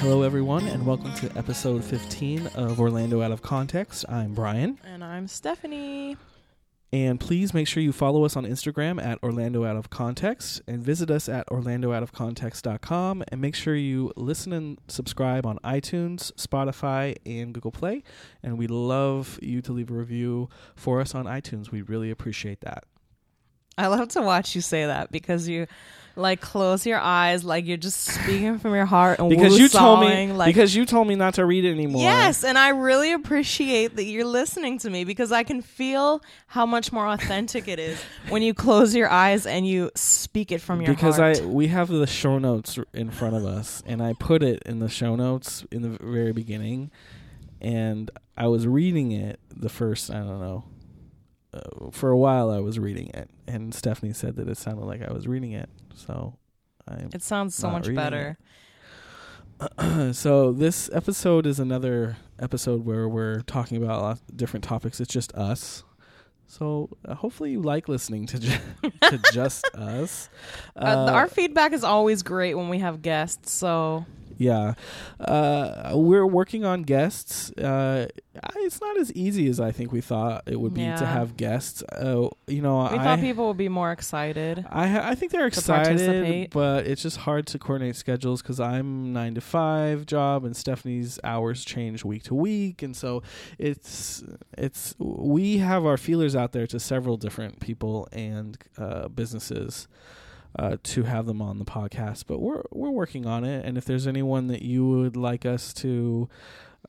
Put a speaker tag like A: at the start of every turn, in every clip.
A: Hello, everyone, and welcome to episode 15 of Orlando Out of Context. I'm Brian.
B: And I'm Stephanie.
A: And please make sure you follow us on Instagram at Orlando Out of Context and visit us at orlandooutofcontext.com. And make sure you listen and subscribe on iTunes, Spotify, and Google Play. And we love you to leave a review for us on iTunes. We really appreciate that.
B: I love to watch you say that because you like close your eyes like you're just speaking from your heart and
A: Because you told me
B: like
A: because you told me not to read it anymore.
B: Yes, and I really appreciate that you're listening to me because I can feel how much more authentic it is when you close your eyes and you speak it from your
A: because
B: heart.
A: Because I we have the show notes in front of us, and I put it in the show notes in the very beginning, and I was reading it the first I don't know. Uh, for a while, I was reading it, and Stephanie said that it sounded like I was reading it. So, I
B: it sounds so much better.
A: so this episode is another episode where we're talking about a lot of different topics. It's just us. So uh, hopefully you like listening to ju- to just us.
B: Uh, our feedback is always great when we have guests, so
A: Yeah. Uh, we're working on guests. Uh, it's not as easy as I think we thought it would be to have guests. Uh, you know,
B: we
A: I,
B: thought people would be more excited.
A: I, I think they're excited, but it's just hard to coordinate schedules because I'm nine to five job and Stephanie's hours change week to week, and so it's it's we have our feelers out there to several different people and uh, businesses uh, to have them on the podcast, but we're we're working on it. And if there's anyone that you would like us to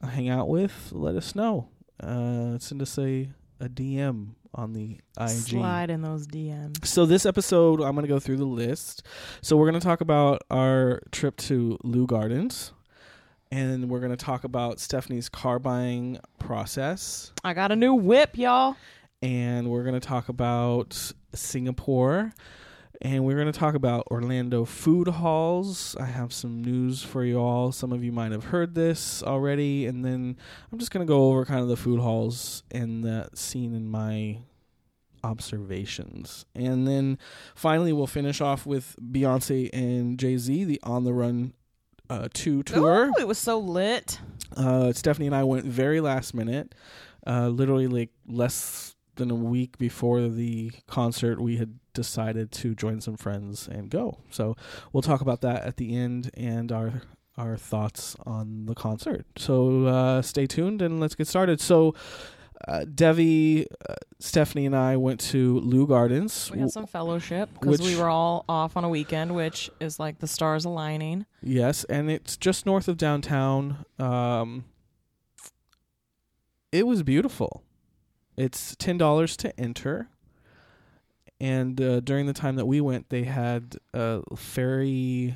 A: hang out with, let us know. Uh, send us a a DM on the IG.
B: Slide in those DMs.
A: So this episode, I'm going to go through the list. So we're going to talk about our trip to Leu Gardens, and we're going to talk about Stephanie's car buying process,
B: I got a new whip, y'all.
A: and we're going to talk about Singapore, and we're going to talk about Orlando food halls. I have some news for you all. Some of you might have heard this already, and then I'm just going to go over kind of the food halls and that scene in my observations. And then finally, we'll finish off with Beyonce and Jay Z, the On the Run uh, 2 tour.
B: Ooh, it was so lit.
A: Uh, Stephanie and I went very last minute, uh, literally like less than a week before the concert. We had decided to join some friends and go. So we'll talk about that at the end and our our thoughts on the concert. So uh, stay tuned and let's get started. So. Uh, Devi, uh, Stephanie, and I went to Leu Gardens.
B: We had some fellowship because we were all off on a weekend, which is like the stars aligning.
A: Yes, and it's just north of downtown. Um, it was beautiful. It's ten dollars to enter, and uh, during the time that we went, they had a ferry.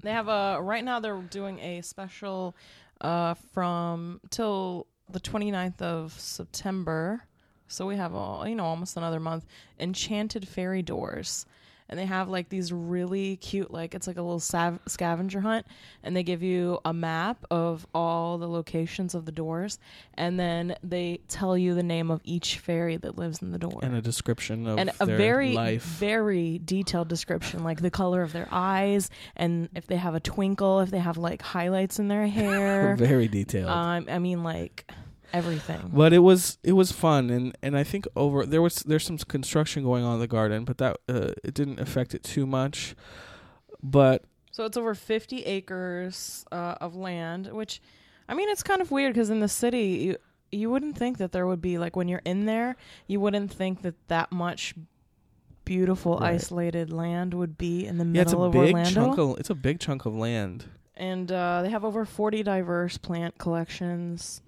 B: They have a right now. They're doing a special uh, from till the 29th of September. So we have all you know almost another month. Enchanted fairy doors. And they have like these really cute, like it's like a little sav- scavenger hunt, and they give you a map of all the locations of the doors, and then they tell you the name of each fairy that lives in the door
A: and a description of
B: and a very
A: life.
B: very detailed description like the color of their eyes and if they have a twinkle if they have like highlights in their hair
A: very detailed.
B: um i mean like everything
A: but it was it was fun and and I think over there was there's some construction going on in the garden, but that uh, it didn't affect it too much. But
B: so it's over 50 acres uh, of land which i mean it's kind of weird because in the city you you wouldn't think that there would be like when you're in there you wouldn't think that that much beautiful
A: Right.
B: isolated land would be in the
A: yeah, it's
B: middle
A: a
B: of
A: big
B: Orlando.
A: chunk of it's a big chunk of land.
B: and uh, they have over 40 diverse plant collections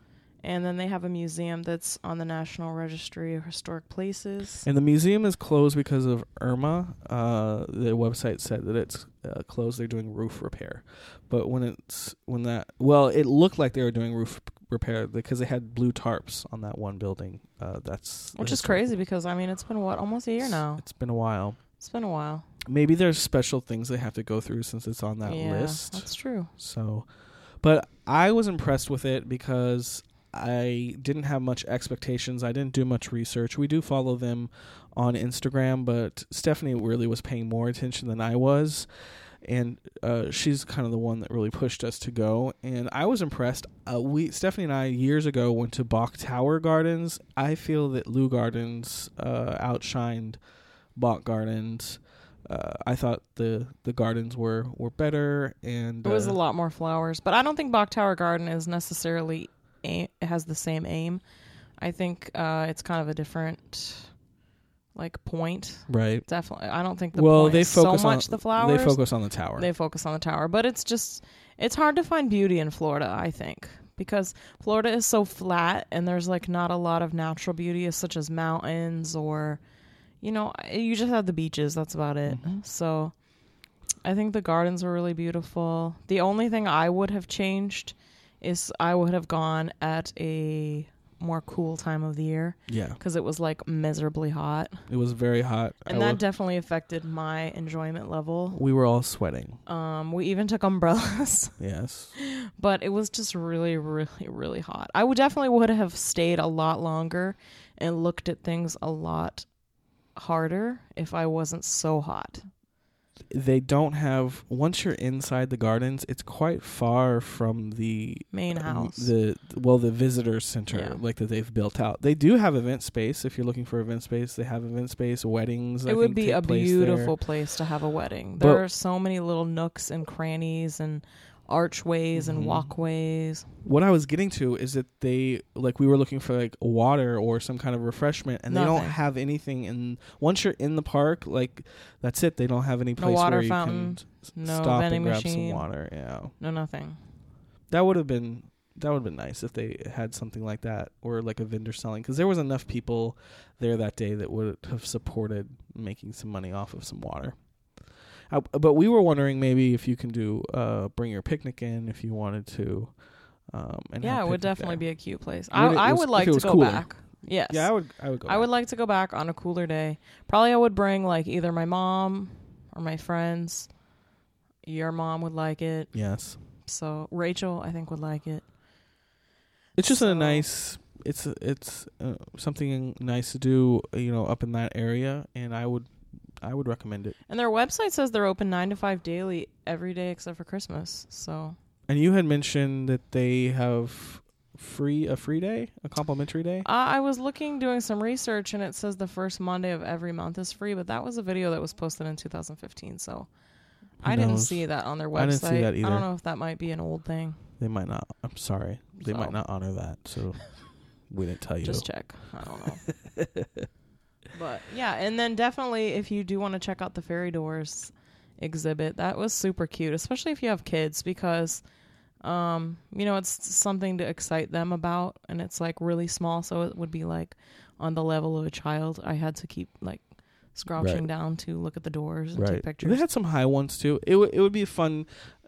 B: and then they have a museum that's on the national registry of historic places
A: And the museum is closed because of Irma. Uh, the website said that it's uh, closed. They're doing roof repair, but when it's when that well, it looked like they were doing roof repair because they had blue tarps on that one building. Uh, that's
B: which is crazy because i mean it's been what almost a year now
A: It's been a while.
B: it's been a while
A: maybe there's special things they have to go through since it's on that
B: yeah,
A: list.
B: That's true.
A: So, but I was impressed with it because I didn't have much expectations. I didn't do much research. We do follow them on Instagram, but Stephanie really was paying more attention than I was. And uh, she's kind of the one that really pushed us to go, and I was impressed. Uh, we Stephanie and I years ago went to Bok Tower Gardens. I feel that Leu Gardens uh, outshined Bok Gardens. Uh, I thought the the gardens were were better, and
B: It was
A: uh,
B: a lot more flowers, but I don't think Bok Tower Garden is necessarily aim, it has the same aim. I think uh, it's kind of a different like point.
A: right.
B: Definitely, I don't think the
A: well, they
B: is so
A: focus
B: much
A: on
B: the flowers.
A: They focus on the tower.
B: They focus on the tower, but it's just it's hard to find beauty in Florida. I think because Florida is so flat and there's like not a lot of natural beauty, such as mountains or you know you just have the beaches. That's about it.
A: Mhm.
B: So I think the gardens were really beautiful. The only thing I would have changed is I would have gone at a more cool time of the year
A: yeah,
B: because it was like miserably hot,
A: it was very hot.
B: and
A: I
B: that definitely affected my enjoyment level.
A: we were all sweating.
B: Um, we even took umbrellas,
A: Yes.
B: but it was just really, really, really hot. I would definitely would have stayed a lot longer and looked at things a lot harder if I wasn't so hot.
A: They don't have once you're inside the gardens, it's quite far from the
B: Main
A: um,
B: house.
A: the well the visitor center
B: Yeah.
A: like that they've built out. They do have event space if you're looking for event space. They have event space, weddings. I
B: it would
A: think,
B: be a
A: place
B: beautiful
A: there.
B: place to have a wedding.
A: But-
B: There are so many little nooks and crannies and archways and mm-hmm. walkways.
A: What I was getting to is that they like we were looking for like water or some kind of refreshment, and they don't have anything. And once you're in the park, like that's it. They don't have any place
B: water
A: where you
B: fountain,
A: can s-
B: no
A: stop
B: vending
A: and grab
B: machine.
A: some water. Yeah,
B: No, nothing.
A: that would have been that would have been nice if they had something like that or like a vendor selling because there was enough people there that day that would have supported making some money off of some water. Uh, but we were wondering maybe if you can do uh, bring your picnic in if you wanted to. Um, and
B: yeah, it would definitely
A: there.
B: be a cute place. I,
A: it-
B: I
A: it was-
B: would like to go
A: cooler.
B: back. Yes.
A: Yeah, I would. I would go.
B: I would like to go back on a cooler day. Probably I would bring like either my mom or my friends. Your mom would like it.
A: Yes,
B: So Rachel, I think, would like it.
A: it's just
B: So-
A: a nice. It's it's uh, something nice to do. uh, You know, up in that area, and I would, I would recommend it.
B: And their website says they're open nine to five daily every day except for Christmas. So
A: And you had mentioned that they have free a free day, a complimentary day.
B: uh, I was looking, doing some research, and it says the first Monday of every month is free. But that was a video that was posted in 2015, so
A: Who
B: I didn't see that on their website.
A: I didn't see that either.
B: I don't know if that might be an old thing.
A: They might not. I'm sorry. They
B: So,
A: might not honor that. So we didn't tell you.
B: Just check. I don't know. but yeah, and then definitely if you do want to check out the fairy doors exhibit, that was super cute, especially if you have kids because um, you know, it's something to excite them about and it's like really small so it would be like on the level of a child. I had to keep like scrouching
A: Right.
B: down to look at the doors and
A: right.
B: take pictures.
A: They had some high ones too. It w- it would be a fun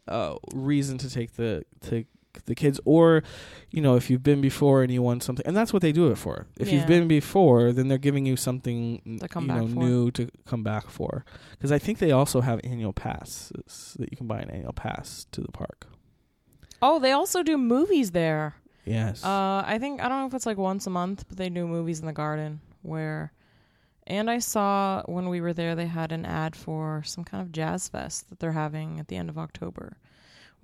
A: uh, reason to take the take the kids, or you know, if you've been before and you want something, and that's what they do it for. If
B: Yeah.
A: you've been before, then they're giving you something
B: To come
A: you know new to come back for. Because I think they also have annual passes that you can buy an annual pass to the park.
B: oh, they also do movies there.
A: Yes.
B: Uh, I think I don't know if it's like once a month, but they do movies in the garden where. And I saw when we were there, they had an ad for some kind of jazz fest that they're having at the end of October,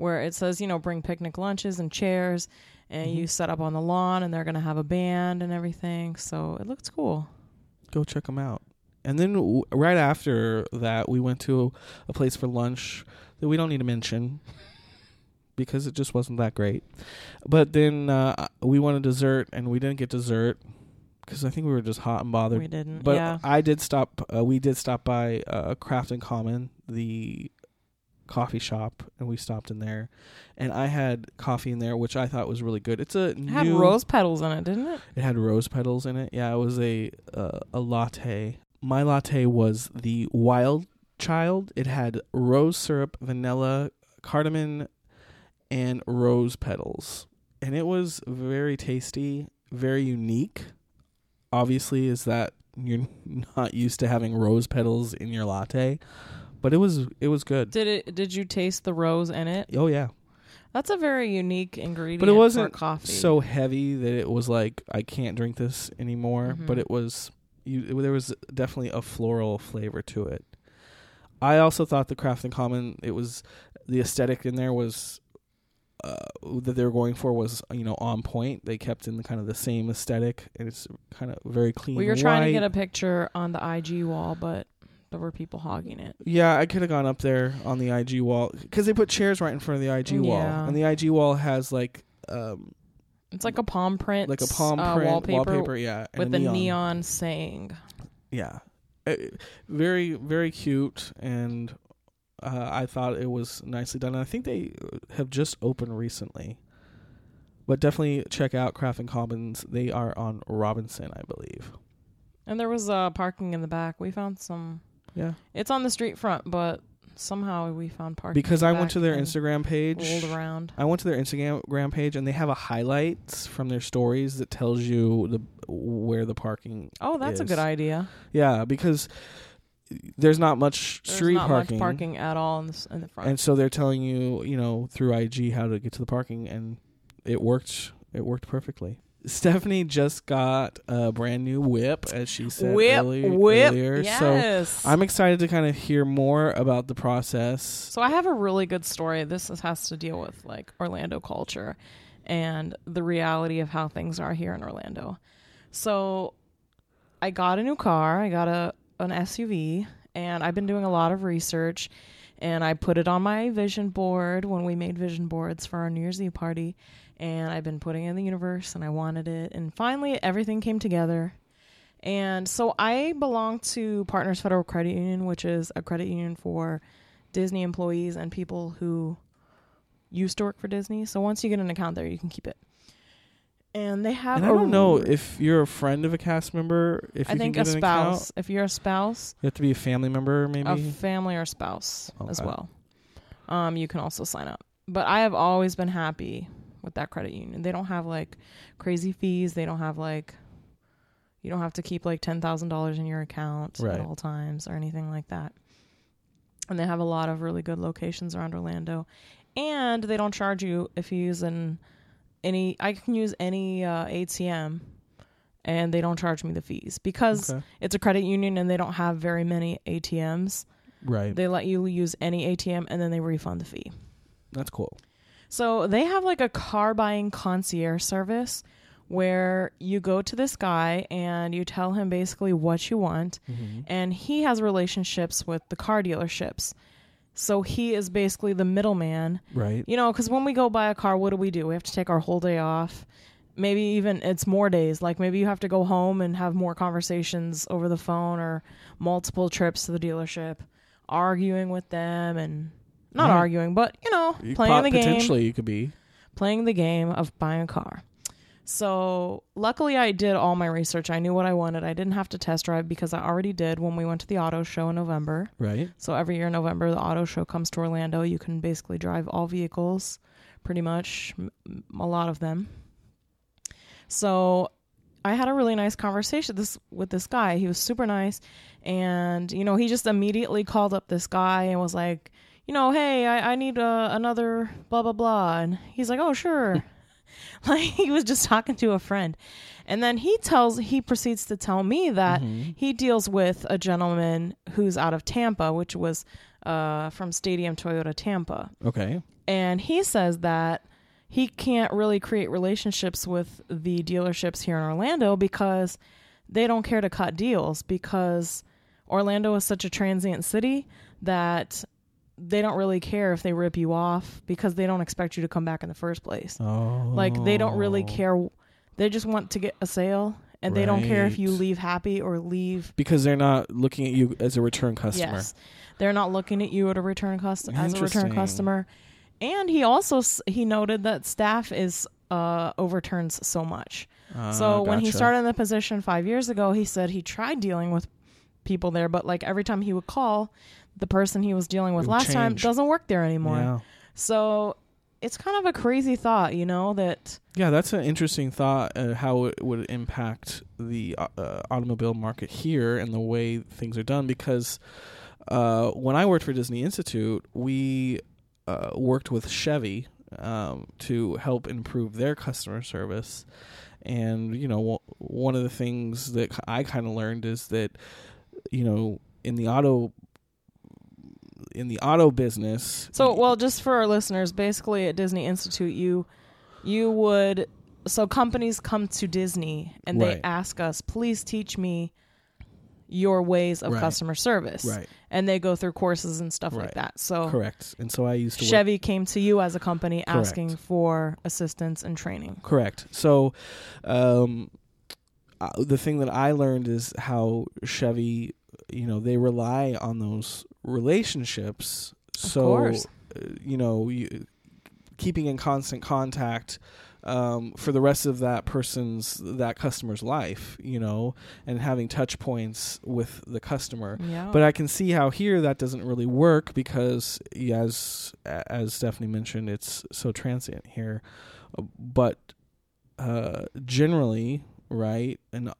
B: where it says, you know, bring picnic lunches and chairs, and you
A: Mhm.
B: set up on the lawn, and they're gonna have a band and everything. So it looks cool.
A: go check them out. And then w- right after that, we went to a place for lunch that we don't need to mention because it just wasn't that great. But then uh, we wanted dessert, and we didn't get dessert because I think we were just hot and bothered.
B: we didn't.
A: But
B: yeah.
A: I did stop. Uh, we did stop by uh, Craft and Common, the coffee shop, and we stopped in there. And I had coffee in there, which I thought was really good. It's a
B: It had rose petals in it, didn't it?
A: it had rose petals in it. Yeah, it was a uh, a latte. My latte was the wild child. It had rose syrup, vanilla, cardamom, and rose petals, and it was very tasty, very unique. Obviously, is that you're not used to having rose petals in your latte. But it was it was good.
B: Did it? Did you taste the rose in it?
A: Oh yeah.
B: That's a very unique ingredient.
A: But it wasn't
B: for coffee.
A: so heavy that it was like I can't drink this anymore. But
B: Mhm.
A: it was you. It, there was definitely a floral flavor to it. I also thought the Craft and Common. It was the aesthetic in there was uh, that they were going for was you know on point. They kept in the kind of the same aesthetic, and it's kind of very clean.
B: we were trying to get a picture on the IG wall, but there were people hogging it.
A: Yeah, I could have gone up there on the IG wall because they put chairs right in front of the IG wall,
B: Yeah.
A: and the IG wall has like um
B: It's like a palm print,
A: like a palm
B: uh,
A: print
B: wallpaper,
A: yeah,
B: with
A: a neon.
B: neon. saying.
A: Yeah, Uh, very very cute, and uh, I thought it was nicely done. And I think they have just opened recently, but definitely check out Craft and Commons. They are on Robinson, I believe.
B: And there was uh, parking in the back. We found some.
A: Yeah,
B: It's on the street front, but somehow we found parking.
A: because I went to their Instagram page.
B: Rolled around.
A: I went to their Instagram page and they have a highlights from their stories that tells you the where the parking.
B: Oh, that's a good idea.
A: Yeah, because there's not much
B: There's
A: street
B: not
A: parking,
B: much parking at all in the, in the front.
A: and so they're telling you, you know, through IG how to get to the parking, and it worked. It worked perfectly. Stephanie just got a brand new whip, as she said
B: whip,
A: early-
B: whip.
A: earlier. So I'm excited to kind of hear more about the process.
B: So I have a really good story. This is, has to deal with like Orlando culture and the reality of how things are here in Orlando. So I got a new car. I got a an SUV and I've been doing a lot of research and I put it on my vision board when we made vision boards for our New Year's Eve party and I've been putting it in the universe and I wanted it and finally everything came together. And so I belong to Partners Federal Credit Union, which is a credit union for Disney employees and people who used to work for Disney. So once you get an account there, you can keep it. And they have.
A: And I don't know if you're a friend of a cast member. If you
B: I think
A: can
B: a
A: get an account.
B: spouse. If you're a spouse,
A: You have to be a family member, maybe.
B: a family or spouse as well, um, you can also sign up. But I have always been happy with that credit union. They don't have like crazy fees. They don't have like. You don't have to keep like ten thousand dollars in your account
A: Right.
B: at all times or anything like that. And they have a lot of really good locations around Orlando, and they don't charge you if you use an any. I can use any uh, ATM, and they don't charge me the fees because
A: Okay.
B: it's a credit union and they don't have very many ATMs.
A: Right.
B: They let you use any ATM and then they refund the fee.
A: That's cool.
B: So they have like a car buying concierge service where you go to this guy and you tell him basically what you want
A: Mm-hmm.
B: and he has relationships with the car dealerships. So he is basically the middleman.
A: Right.
B: You know, cuz when we go buy a car, what do we do? We have to take our whole day off. Maybe even it's more days. Like maybe you have to go home and have more conversations over the phone or multiple trips to the dealership, arguing with them and not
A: Right.
B: arguing, but you know,
A: You
B: playing
A: pot-
B: the game
A: Potentially, you could be.
B: playing the game of buying a car. So, luckily, I did all my research. I knew what I wanted. I didn't have to test drive because I already did when we went to the auto show in November.
A: Right.
B: So, every year in November, the auto show comes to Orlando. You can basically drive all vehicles, pretty much, m- m- a lot of them. So, I had a really nice conversation this with this guy. He was super nice, and you know, he just immediately called up this guy and was like, you know, hey, I, I need uh, another blah blah blah, and he's like, oh sure, like he was just talking to a friend, and then he tells he proceeds to tell me that
A: Mhm.
B: he deals with a gentleman who's out of Tampa, which was uh, from Stadium Toyota Tampa,
A: Okay.
B: and he says that he can't really create relationships with the dealerships here in Orlando because they don't care to cut deals because Orlando is such a transient city that they don't really care if they rip you off because they don't expect you to come back in the first place.
A: Oh.
B: Like they don't really care. They just want to get a sale and they don't care if you leave happy or leave
A: because they're not looking at you as a return customer.
B: Yes, they're not looking at you at a return customer as a return customer. And he also s- he noted that staff is uh, overturns so much.
A: Ah,
B: so when he started in the position five years ago, he said he tried dealing with people there, but like every time he would call, the person he was dealing with last time doesn't work there anymore.
A: Yeah.
B: So it's kind of a crazy thought, you know, that
A: Yeah, that's an interesting thought. Uh, how it would impact the uh, uh, automobile market here and the way things are done. Because uh, when I worked for Disney Institute, we uh, worked with Chevy um, to help improve their customer service. And you know, w- one of the things that I kind of learned is that you know, in the auto in the auto business.
B: So, well, just for our listeners, basically at Disney Institute, you you would so companies come to Disney and they
A: Right.
B: ask us, "Please teach me your ways of
A: Right.
B: customer service."
A: right,
B: And they go through courses and stuff like that. So,
A: correct. And so I used to work
B: Chevy came to you as a company
A: Correct.
B: asking for assistance and training.
A: Correct. So, um, uh, the thing that I learned is how Chevy, you know, they rely on those relationships. so,
B: course.
A: uh, you know, you, keeping in constant contact um, for the rest of that person's that customer's life, you know, and having touch points with the customer.
B: Yeah.
A: But I can see how here that doesn't really work because, as as Stephanie mentioned, it's so transient here. Uh, But uh, generally, right, and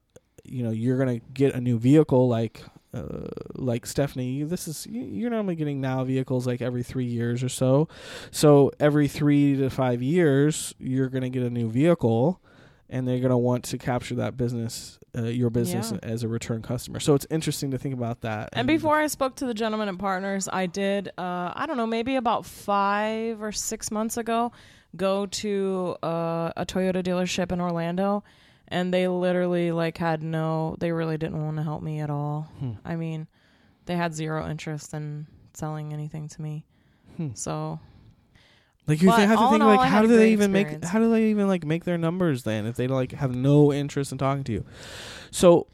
A: you know, you're gonna get a new vehicle like. Uh, like Stephanie, this is you- you're normally getting now vehicles like every three years or so. So every three to five years, you're gonna get a new vehicle, and they're gonna want to capture that business, uh, your business,
B: Yeah.
A: as a return customer. So it's interesting to think about that.
B: And before I spoke to the gentleman at Partners, I did, uh, I don't know, maybe about five or six months ago, go to uh, a Toyota dealership in Orlando, and they literally like had no, they really didn't want to help me at all.
A: Hmm.
B: I mean, they had zero interest in selling anything to me.
A: Hmm.
B: So
A: Like you
B: But
A: have to think like how do they even make how do they even like make their numbers then if they like have no interest in talking to you? So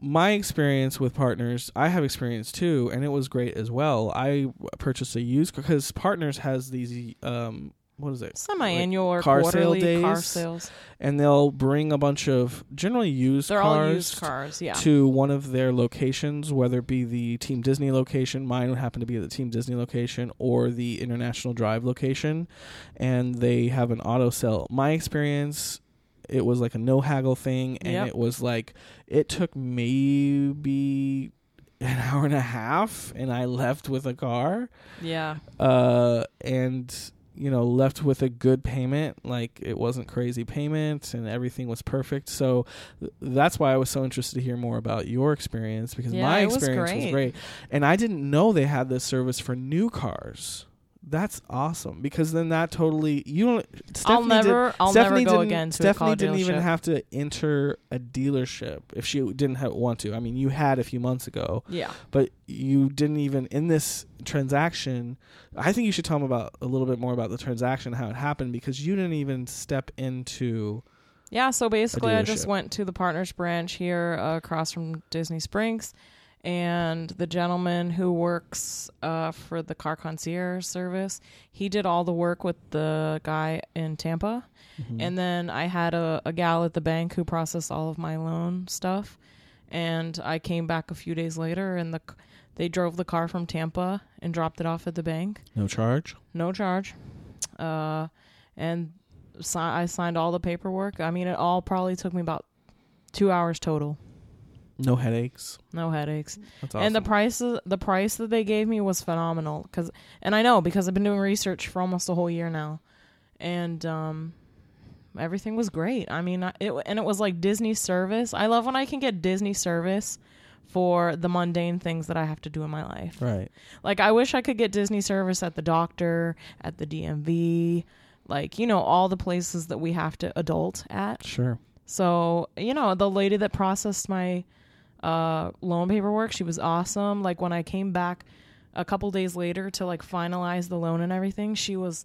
A: my experience with partners, I have experience too, and it was great as well. I purchased a used because partners has these um what is it?
B: semi-annual or
A: car sale
B: quarterly car sales.
A: And they'll bring a bunch of generally used
B: They're
A: cars
B: all used cars, yeah.
A: to one of their locations, whether it be the Team Disney location, mine would happen to be at the Team Disney location, or the International Drive location, and they have an auto sale. My experience, it was like a no haggle thing, and
B: Yep.
A: it was like it took maybe an hour and a half, and I left with a car,
B: yeah.
A: uh, and you know left with a good payment like it wasn't crazy payment and everything was perfect. So th- that's why i was so interested to hear more about your experience because
B: Yeah,
A: my
B: was
A: experience was
B: great.
A: great. And i didn't know they had this service for new cars that's awesome because then that totally you don't
B: I'll
A: Stephanie did-
B: never, I'll
A: Stephanie
B: never go again to
A: Stephanie didn't even have to enter a dealership if she didn't have, want to. I mean, you had a few months ago,
B: yeah.
A: but you didn't even in this transaction i think you should tell them about a little bit more about the transaction how it happened because you didn't even step into
B: Yeah, so basically, I just went to the partners branch here uh, across from Disney Springs, and the gentleman who works uh, for the car concierge service, he did all the work with the guy in Tampa,
A: Mm-hmm.
B: and then I had a, a gal at the bank who processed all of my loan stuff, and I came back a few days later, and the they drove the car from Tampa and dropped it off at the bank
A: no charge
B: no charge. Uh, and si- I signed all the paperwork. I mean, it all probably took me about two hours total.
A: No headaches
B: No headaches.
A: that's awesome
B: And the price, the price that they gave me was phenomenal. Cause, and I know because I've been doing research for almost a whole year now, and um, everything was great. I mean, it and it was like Disney service. I love when I can get Disney service for the mundane things that I have to do in my life.
A: right
B: Like I wish I could get Disney service at the doctor, at the DMV, like you know all the places that we have to adult at.
A: sure
B: So, you know, the lady that processed my uh loan paperwork, she was awesome. Like when I came back a couple days later to like finalize the loan and everything, she was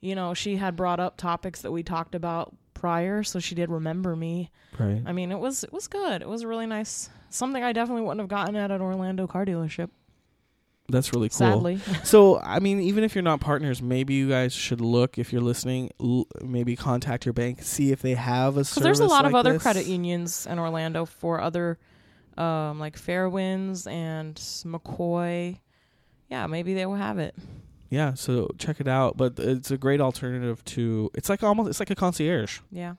B: you know, she had brought up topics that we talked about prior, so she did remember me.
A: right
B: I mean, it was it was good. It was really nice. Something I definitely wouldn't have gotten at an Orlando car dealership,
A: that's really cool
B: sadly.
A: so i mean even if you're not partners maybe you guys should look if you're listening l- maybe contact your bank see if they have a
B: Because there's a lot of other
A: this.
B: credit unions in Orlando for other, um, like Fairwinds and McCoy. Yeah, maybe they will have it.
A: yeah, so check it out. But it's a great alternative to. It's like almost. It's like a concierge.
B: Yeah.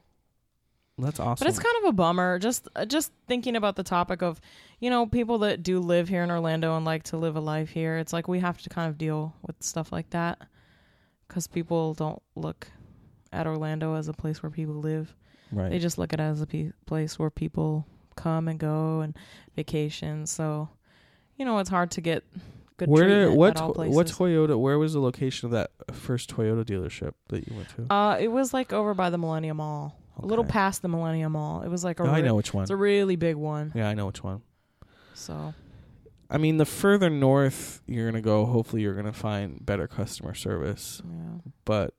A: That's awesome.
B: But it's kind of a bummer. Just uh, just thinking about the topic of, you know, people that do live here in Orlando and like to live a life here. It's like we have to kind of deal with stuff like that because people don't look at Orlando as a place where people live.
A: right.
B: They just look at it as a pe- place where people come and go and vacation. So, you know, it's hard to get good
A: where did what
B: at all
A: to- what. Toyota? Where was the location of that first Toyota dealership that you went to?
B: uh, it was like over by the Millennium Mall, a little past the Millennium Mall. It was like a
A: Oh, I know which one.
B: it's a really big one.
A: Yeah, I know which one.
B: So
A: I mean, the further north you're gonna go, hopefully you're gonna find better customer service.
B: yeah.
A: But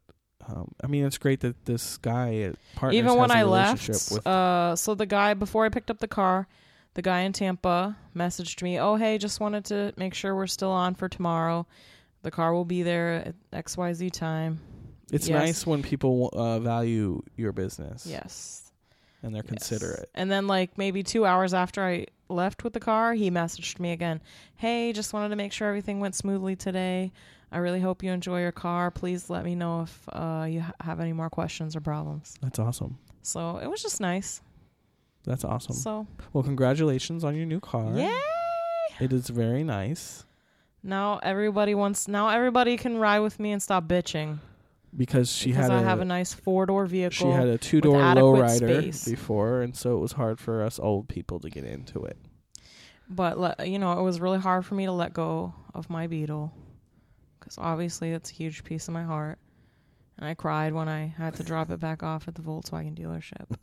A: um, I mean, it's great that this guy at Partners
B: even when
A: has a
B: I left,
A: with
B: uh, so the guy before I picked up the car, the guy in Tampa messaged me, "Oh hey, just wanted to make sure we're still on for tomorrow. The car will be there at X Y Z time."
A: It's
B: Yes.
A: nice when people uh, value your business.
B: Yes,
A: and they're
B: yes.
A: considerate.
B: And then like maybe two hours after I left with the car, he messaged me again. Hey, just wanted to make sure everything went smoothly today. I really hope you enjoy your car. Please let me know if uh, you ha- have any more questions or problems.
A: That's awesome.
B: So it was just nice.
A: That's awesome.
B: So
A: well, congratulations on your new car.
B: yay!
A: It is very nice
B: Now everybody wants. Now everybody can ride with me and stop bitching
A: because she
B: because
A: had
B: I
A: a,
B: have a nice four door vehicle.
A: she had a two door lowrider before, and so it was hard for us old people to get into it.
B: but le- you know, it was really hard for me to let go of my Beetle because obviously that's a huge piece of my heart, and I cried when I had to drop it back off at the Volkswagen dealership.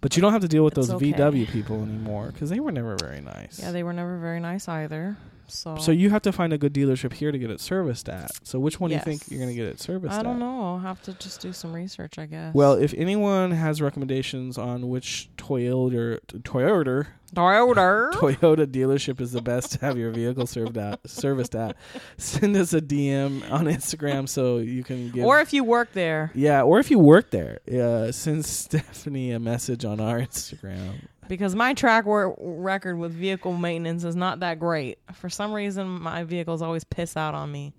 A: But you don't have to deal with
B: It's
A: those
B: okay.
A: VW people anymore because they were never very nice.
B: Yeah, they were never very nice either. So,
A: so you have to find a good dealership here to get it serviced at. So which one do you think you're going to get it serviced
B: I don't
A: at?
B: know. I'll have to just do some research, I guess.
A: Well, if anyone has recommendations on which Toyota Toyota
B: Toyota.
A: Toyota dealership is the best to have your vehicle served at serviced at, send us a DM on Instagram so you can give
B: or if you work there,
A: yeah, or if you work there, uh, send Stephanie a message on our Instagram.
B: because my track record with vehicle maintenance is not that great. For some reason, my vehicles always piss out on me.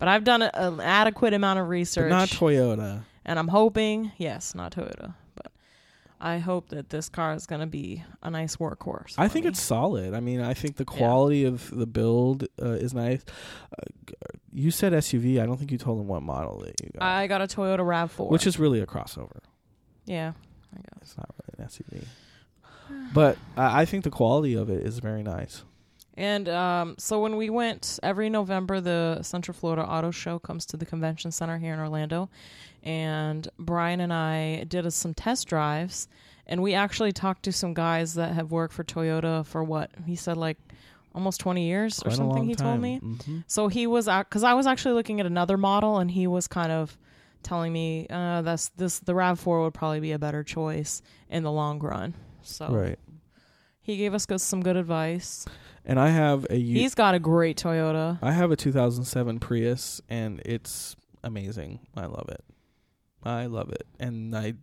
B: But I've done a, an adequate amount of
A: But
B: research,
A: not Toyota.
B: and I'm hoping, yes, not Toyota, but I hope that this car is going to be a nice workhorse.
A: I think
B: me.
A: it's solid. I mean, I think the quality of the build uh, is nice. Uh, you said SUV. I don't think you told them what model that you got,
B: I got a Toyota Rav Four,
A: which is really a crossover.
B: yeah, I guess.
A: It's not really an SUV. But I I think the quality of it is very nice.
B: And um, so when we went every November, the Central Florida Auto Show comes to the convention center here in Orlando, and Brian and I did some test drives, and we actually talked to some guys that have worked for Toyota for what he said like almost twenty years or
A: Quite a
B: something. He told
A: time.
B: me.
A: Mhm.
B: So he was because I was actually looking at another model, and he was kind of telling me uh, that's this the Rav Four would probably be a better choice in the long run. So
A: Right.
B: He gave us good, some good advice.
A: And I have a U-
B: He's got a great Toyota.
A: I have a 2007 Prius, and it's amazing. I love it. I love it, and I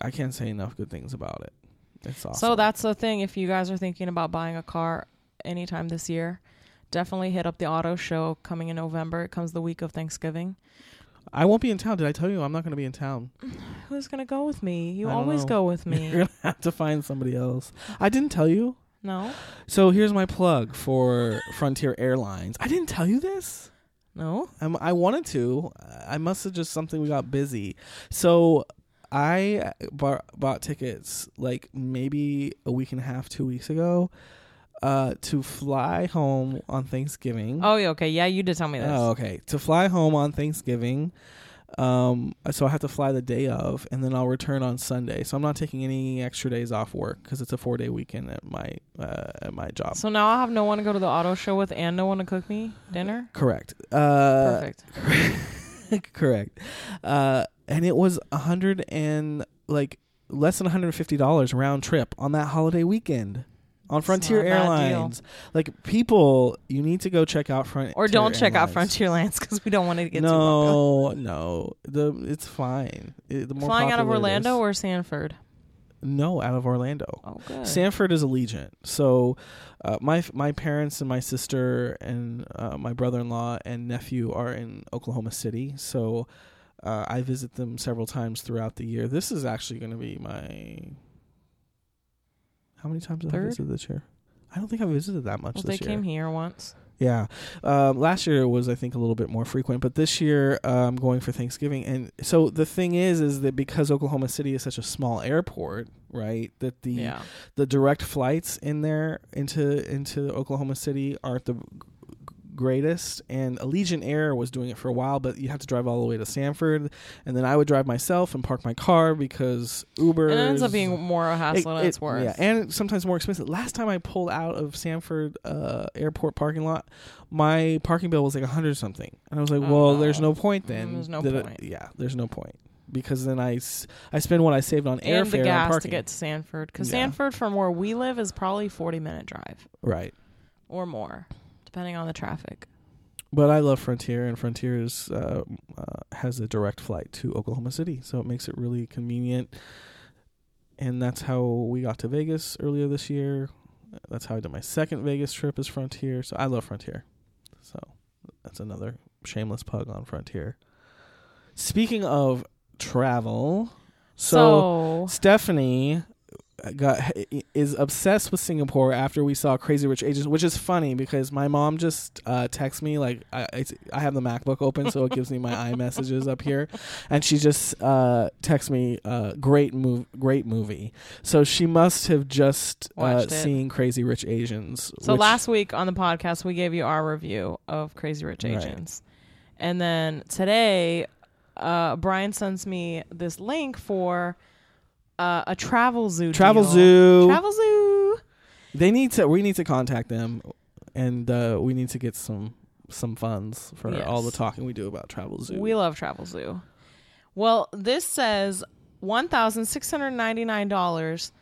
A: I can't say enough good things about it. It's awesome.
B: So that's the thing. If you guys are thinking about buying a car anytime this year, definitely hit up the auto show coming in November. It comes the week of Thanksgiving.
A: I won't be in town. Did I tell you I'm not going to be in town?
B: Who's gonna go with me? You always
A: know.
B: go with me.
A: You're gonna have to find somebody else. I didn't tell you.
B: no,
A: So here's my plug for Frontier Airlines. I didn't tell you this.
B: no.
A: I'm, I wanted to. I must have just something we got busy. So I bought, bought tickets like maybe a week and a half, two weeks ago, uh, to fly home on Thanksgiving.
B: Oh, yeah, okay. Yeah, you did tell me this.
A: Oh, okay. To fly home on Thanksgiving. Um, so I have to fly the day of, and then I'll return on Sunday. So I'm not taking any extra days off work because it's a four day weekend at my uh, at my job.
B: So now I have no one to go to the auto show with, and no one to cook me dinner.
A: Correct. Uh,
B: Perfect.
A: correct. Uh, and it was a hundred and like less than one hundred and fifty dollars round trip on that holiday weekend on Frontier
B: not a bad deal.
A: Airlines. Like people, you need to go check out Frontier.
B: Or don't check out
A: Airlines.
B: Frontierlands because we don't want to get.
A: No, no, the it's fine. It- the more
B: Flying out of Orlando or Sanford.
A: No, out of Orlando.
B: Oh, good.
A: Sanford is Allegiant. So, uh, my my parents and my sister and uh, my brother in law and nephew are in Oklahoma City. So, uh, I visit them several times throughout the year. This is actually going to be my. How many times have I
B: Third?
A: visited this year? I don't think I visited that much
B: well,
A: this
B: they
A: year.
B: came here once.
A: Yeah. Um, last year it was, I think, a little bit more frequent, but this year uh, I'm going for Thanksgiving. And so the thing is, is that because Oklahoma City is such a small airport, right? That the
B: Yeah.
A: the direct flights in there into into Oklahoma City aren't the greatest and Allegiant Air was doing it for a while but you have to drive all the way to Sanford and then I would drive myself and park my car because Uber
B: And it ends up being more a hassle than it's worth.
A: yeah and sometimes more expensive last time I pulled out of Sanford uh, airport parking lot my parking bill was like a hundred something and I was like
B: Oh,
A: well
B: no.
A: there's no point
B: Mm,
A: then
B: there's no
A: that it-
B: point.
A: yeah there's no point because then I, I spend what I saved on
B: and
A: airfare
B: the
A: on
B: gas to get to Sanford. Because
A: Yeah.
B: Sanford, from where we live, is probably 40 minute drive
A: right
B: or more, depending on the traffic.
A: But I love Frontier, and Frontier is, uh, uh, has a direct flight to Oklahoma City, so it makes it really convenient. And that's how we got to Vegas earlier this year. That's how I did my second Vegas trip is Frontier. So I love Frontier. So that's another shameless pug on Frontier. Speaking of travel, so
B: So,
A: Stephanie got is obsessed with Singapore after we saw Crazy Rich Asians, which is funny because my mom just uh, texts me like I it's, I have the MacBook open, so it gives me my iMessages up here, and she just uh, texts me uh, great move, great movie. So she must have just uh, seen Crazy Rich Asians.
B: so last week on the podcast, we gave you our review of Crazy Rich
A: Right.
B: Asians. And then today, uh, Brian sends me this link for uh, a travel zoo.
A: Travel
B: deal.
A: Zoo,
B: Travel zoo.
A: they need to we need to contact them, and uh, we need to get some some funds for all the talking we do about Travel Zoo.
B: We love Travel Zoo. Well, this says one thousand six hundred ninety nine dollars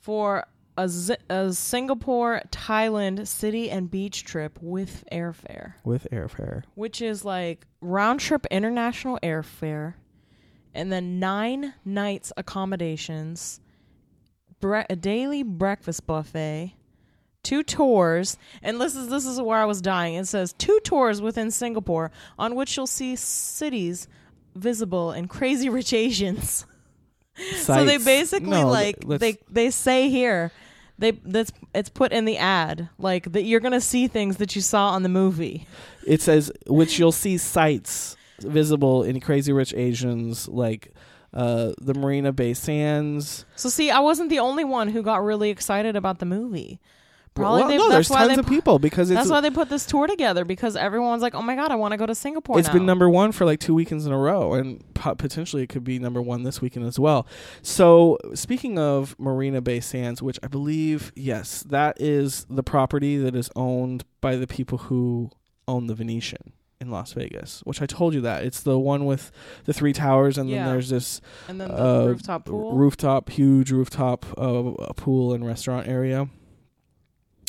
B: for a, Z- a Singapore Thailand city and beach trip with airfare,
A: with airfare.
B: which is like round trip international airfare, and then nine nights accommodations, bre- a daily breakfast buffet. Two tours, and this is this is where I was dying. It says two tours within Singapore on which you'll see cities visible in Crazy Rich Asians. So they basically
A: No,
B: like they they say here they that's it's put in the ad like that you're gonna see things that you saw on the movie.
A: It says which you'll see sites visible in Crazy Rich Asians like uh, the Marina Bay Sands.
B: So see, I wasn't the only one who got really excited about the movie. Probably
A: well,
B: they,
A: no, there's tons
B: they
A: of
B: pu-
A: people because it's
B: That's why they put this tour together because everyone's like, "Oh my god, I want to go to Singapore."
A: it's
B: now.
A: been number one for like two weekends in a row, and potentially it could be number one this weekend as well. So, speaking of Marina Bay Sands, which I believe, yes, that is the property that is owned by the people who own the Venetian in Las Vegas. Which I told you that it's the one with the three towers, and
B: Yeah.
A: then there's this
B: and then the
A: uh,
B: rooftop pool.
A: rooftop, huge rooftop uh, pool and restaurant area.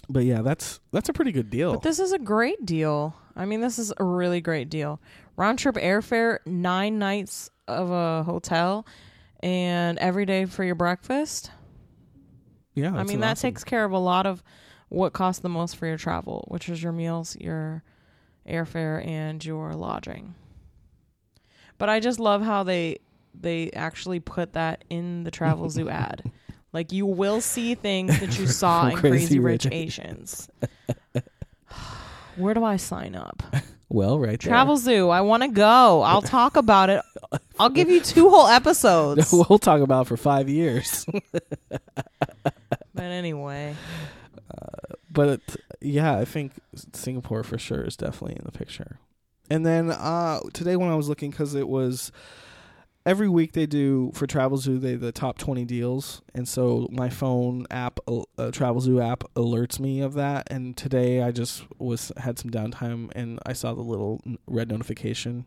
A: But yeah, that's that's a pretty good deal.
B: But this is a great deal. I mean, this is a really great deal. Round trip airfare, nine nights of a hotel, and every day for your breakfast.
A: yeah,
B: I mean, that
A: awesome-
B: takes care of a lot of what costs the most for your travel, which is your meals, your airfare, and your lodging. But I just love how they they actually put that in the travel zoo ad. Like you will see things that you saw in
A: Crazy
B: Crazy Rich
A: Rich
B: Asians. Where do I sign up?
A: well, right there.
B: Travel Zoo. I want to go. I'll talk about it. I'll give you two whole episodes.
A: we'll talk about it for five years.
B: But anyway, Uh,
A: but yeah, I think Singapore for sure is definitely in the picture. And then uh, today when I was looking, because it was every week they do for Travel Zoo they the top twenty deals, and so my phone app, uh, Travel Zoo app, alerts me of that. And today I just was had some downtime and I saw the little red notification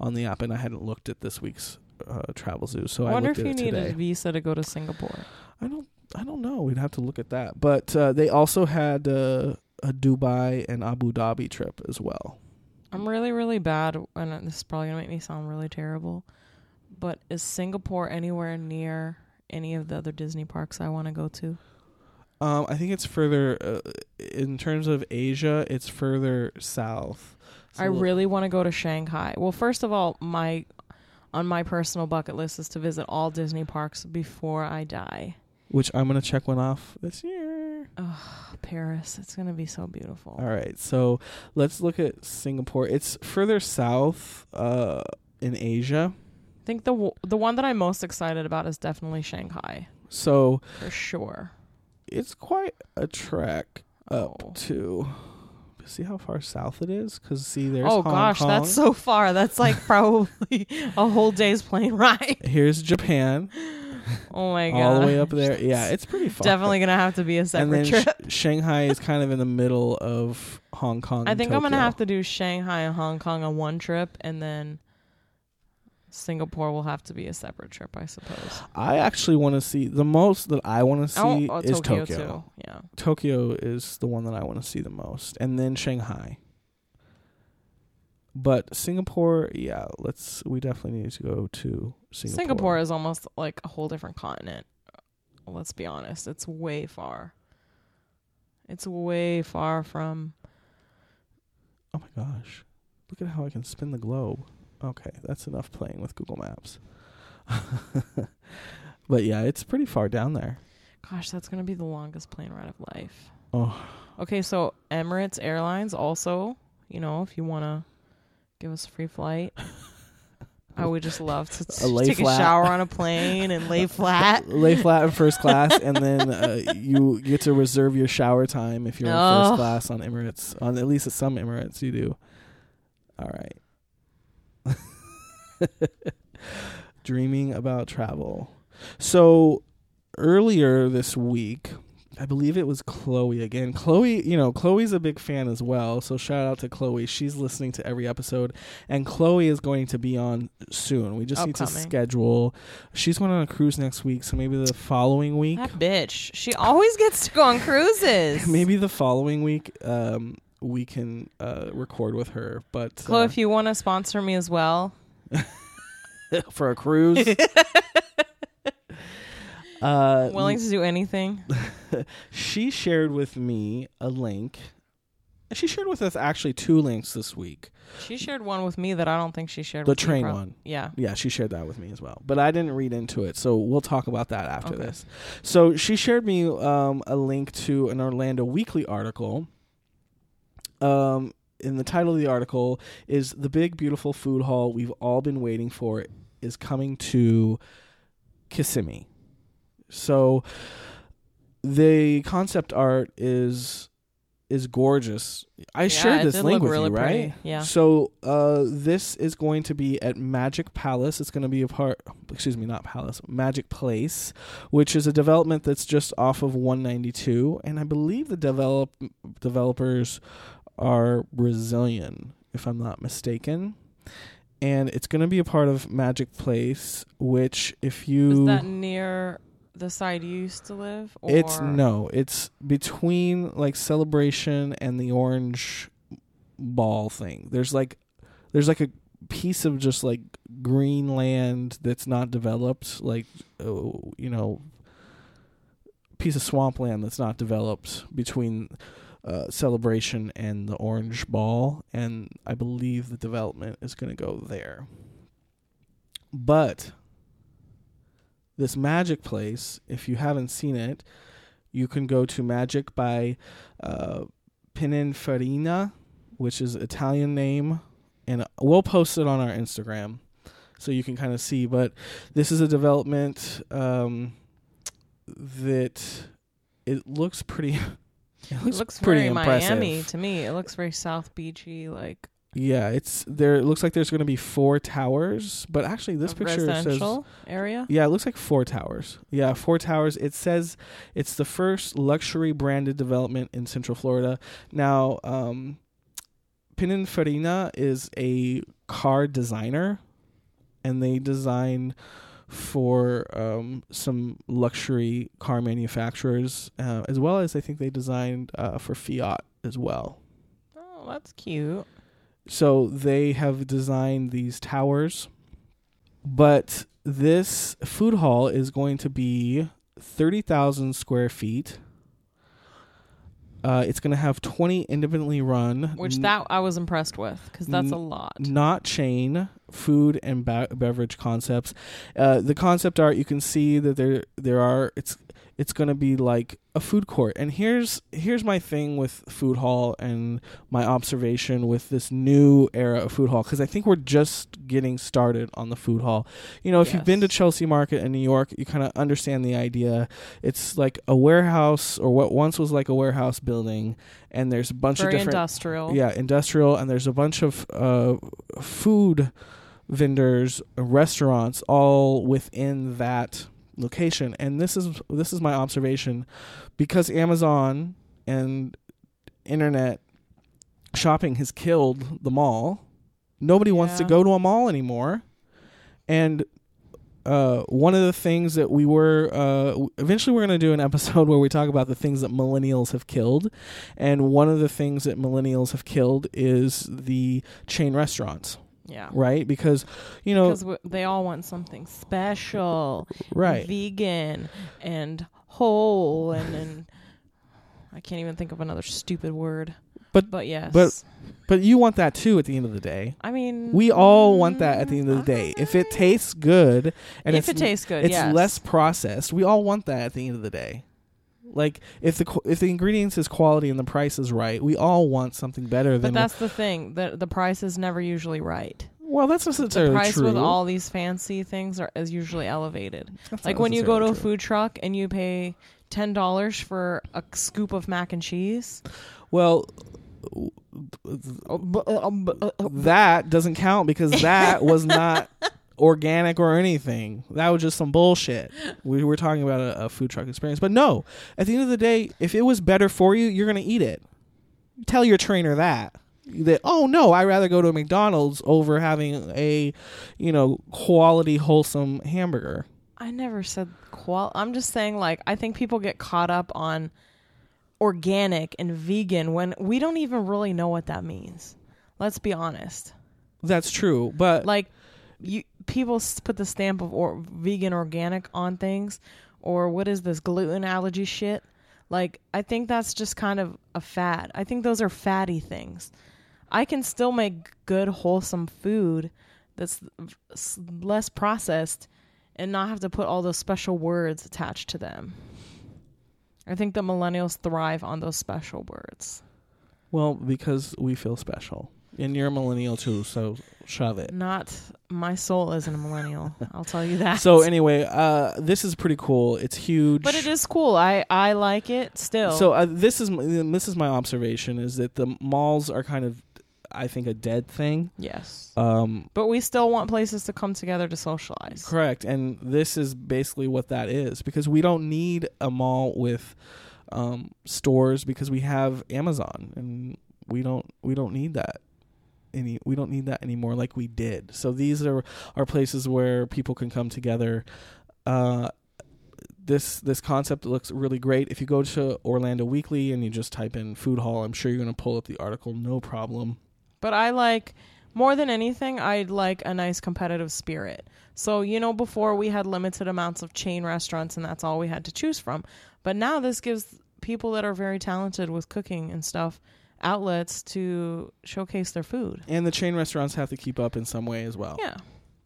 A: on the app, and I hadn't looked at this week's uh, Travel Zoo, so
B: I
A: I,
B: wonder
A: looked
B: if
A: at
B: you need
A: today.
B: a visa to go to Singapore.
A: I don't. I don't know. We'd have to look at that. But uh, they also had uh, a Dubai and Abu Dhabi trip as well.
B: I'm really, really bad, and this is probably gonna make me sound really terrible. But is Singapore anywhere near any of the other Disney parks I want to go to?
A: Um, I think it's further uh, in terms of Asia. It's further south. It's
B: I really want to go to Shanghai. Well, first of all, my on my personal bucket list is to visit all Disney parks before I die.
A: Which I'm gonna check one off this year.
B: Oh, Paris, it's gonna be so beautiful.
A: All right, so let's look at Singapore. It's further south uh, in Asia.
B: I think the w- the one that I'm most excited about is definitely Shanghai
A: So
B: for sure.
A: it's quite a trek up
B: Oh.
A: to. See how far south it is? Because see, there's
B: oh
A: Hong
B: gosh,
A: Kong.
B: that's so far. That's like probably a whole day's plane ride.
A: Here's Japan,
B: Oh my god.
A: all the way up there. Yeah, it's pretty far.
B: Definitely gonna have to be a
A: And
B: separate
A: then
B: trip.
A: Sh- Shanghai is kind of in the middle of Hong Kong.
B: I
A: and
B: think I'm gonna have to do Shanghai and Hong Kong on one trip, and then Singapore will have to be a separate trip, I suppose.
A: I actually want to see the most that I want to oh, see
B: oh, oh,
A: is
B: Tokyo,
A: Tokyo.
B: Yeah.
A: Tokyo is the one that I want to see the most, and then Shanghai. But Singapore, yeah, let's. We definitely need to go to Singapore.
B: Singapore is almost like a whole different continent. Let's be honest. It's way far. It's way far from
A: Oh my gosh, look at how I can spin the globe. Okay, that's enough playing with Google Maps. but yeah, it's pretty far down there.
B: gosh, that's gonna be the longest plane ride of life.
A: Oh,
B: Okay, so Emirates Airlines also, you know, if you wanna give us a free flight. I would just love to take
A: flat.
B: a shower on a plane and lay flat.
A: lay flat in first class, and then uh, you get to reserve your shower time if you're in
B: Oh.
A: first class on Emirates. On at least at some Emirates, you do. All right. Dreaming about travel. So earlier this week, I believe it was Chloe again. Chloe, you know, Chloe's a big fan as well. So shout out to Chloe. She's listening to every episode, and Chloe is going to be on soon. We just need to schedule. She's going on a cruise next week, so maybe the following week.
B: That bitch. She always gets to go on cruises.
A: Maybe the following week, um, we can uh, record with her. But
B: Chloe,
A: uh,
B: if you want to sponsor me as well,
A: for a cruise, uh,
B: willing to do anything.
A: she shared with me a link. She shared with us actually two links this week.
B: She shared one with me that I don't think she shared
A: The train one.
B: Yeah.
A: Yeah, she shared that with me as well. But I didn't read into it, so we'll talk about that after
B: Okay.
A: this. So she shared me um, a link to an Orlando Weekly article. Um, and the title of the article is "The Big Beautiful Food Hall We've All Been Waiting For is Coming to Kissimmee." So the concept art is is gorgeous. I
B: Yeah,
A: shared this link with
B: really
A: you, right?
B: pretty. Yeah.
A: So uh, this is going to be at Magic Palace. It's going to be a part. Excuse me, not Palace. Magic Place, which is a development that's just off of 192, and I believe the develop developers are Brazilian, if I'm not mistaken. And it's going to be a part of Magic Place, which if you
B: Is that near the side you used to live? Or
A: it's no, it's between like celebration and the orange ball thing. There's like there's like a piece of just like green land that's not developed, like oh, you know, piece of swampland that's not developed between uh, celebration and the orange ball, and I believe the development is going to go there. But this magic place, if you haven't seen it, you can go to Magic by uh, Pininfarina, which is Italian name, and we'll post it on our Instagram so you can kind of see. But this is a development um, that it looks pretty. It
B: It
A: looks,
B: looks
A: pretty
B: very
A: impressive.
B: Miami to me. It looks very South Beachy, like
A: Yeah, it's there. It looks like there's going to be four towers, but actually, this
B: a
A: picture says
B: residential area.
A: Yeah, it looks like four towers. Yeah, four towers. It says it's the first luxury branded development in Central Florida. Now, um, Pininfarina is a car designer, and they design for um, some luxury car manufacturers, uh, as well as I think they designed uh, for Fiat as well.
B: Oh, that's cute.
A: So they have designed these towers, but this food hall is going to be 30,000 square feet. Uh, it's going to have 20 independently run,
B: Which that I was impressed with because that's a lot.
A: not chain food and ba- beverage concepts. Uh, the concept art you can see that there there are it's it's going to be like a food court. And here's here's my thing with food hall and my observation with this new era of food hall because I think we're just getting started on the food hall. You know, if you've been to Chelsea Market in New York, you kind of understand the idea. It's like a warehouse or what once was like a warehouse building and there's a bunch
B: Very
A: of different
B: industrial.
A: yeah, industrial, and there's a bunch of uh, food vendors, restaurants, all within that location. And this is this is my observation, because Amazon and internet shopping has killed the mall. Nobody wants to go to a mall anymore, and. Uh, one of the things that we were uh, eventually we're going to do an episode where we talk about the things that millennials have killed and one of the things that millennials have killed is the chain restaurants,
B: Yeah.
A: right? Because, you know,
B: Because w- they all want something special,
A: right.
B: vegan, and whole, and, and I can't even think of another stupid word.
A: But-
B: but yes,
A: but- But you want that too at the end of the day.
B: I mean,
A: We all want that at the end of the mm, day. If it uh-huh. tastes good and
B: if
A: it's
B: it tastes good,
A: it's
B: yes.
A: less processed, we all want that at the end of the day. Like if the if the ingredients is quality and the price is right, we all want something better
B: But
A: than
B: that's the thing. The the price is never usually right.
A: well, that's not
B: The price
A: true.
B: with all these fancy things are is usually elevated.
A: That's
B: Like when you go to a food truck and you pay ten dollars for a scoop of mac and cheese.
A: Well, oh, uh, um, uh, uh, that doesn't count because that was not organic or anything. That was just some bullshit. We were talking about a, a food truck experience, but no. At the end of the day, if it was better for you, you're gonna eat it. Tell your trainer that. That oh no, I'd rather go to a McDonald's over having a, you know, quality wholesome hamburger.
B: I never said qual. I'm just saying, like, I think people get caught up on organic and vegan when we don't even really know what that means. Let's be honest.
A: That's true, but
B: Like, you people put the stamp of or, vegan organic on things, or what is this gluten allergy shit? Like, I think that's just kind of a fad. I think those are fatty things. I can still make good, wholesome food that's less processed and not have to put all those special words attached to them. I think the millennials thrive on those special words.
A: well, because we feel special. And you're a millennial too, so shove it.
B: Not my soul isn't a millennial. I'll tell you that.
A: So anyway, uh, this is pretty cool. It's huge.
B: but it is cool. I I like it still.
A: So uh, this is m- this is my observation is that the malls are kind of, I think, a dead thing.
B: yes.
A: Um,
B: But we still want places to come together to socialize.
A: correct, and this is basically what that is because we don't need a mall with um, stores because we have Amazon and we don't we don't need that any we don't need that anymore like we did. So these are are places where people can come together. Uh, this this concept looks really great. If you go to Orlando Weekly and you just type in food hall, I'm sure you're going to pull up the article no problem.
B: But I like more than anything, I'd like a nice competitive spirit. So, you know, before we had limited amounts of chain restaurants and that's all we had to choose from. But now this gives people that are very talented with cooking and stuff outlets to showcase their food.
A: And the chain restaurants have to keep up in some way as well.
B: Yeah.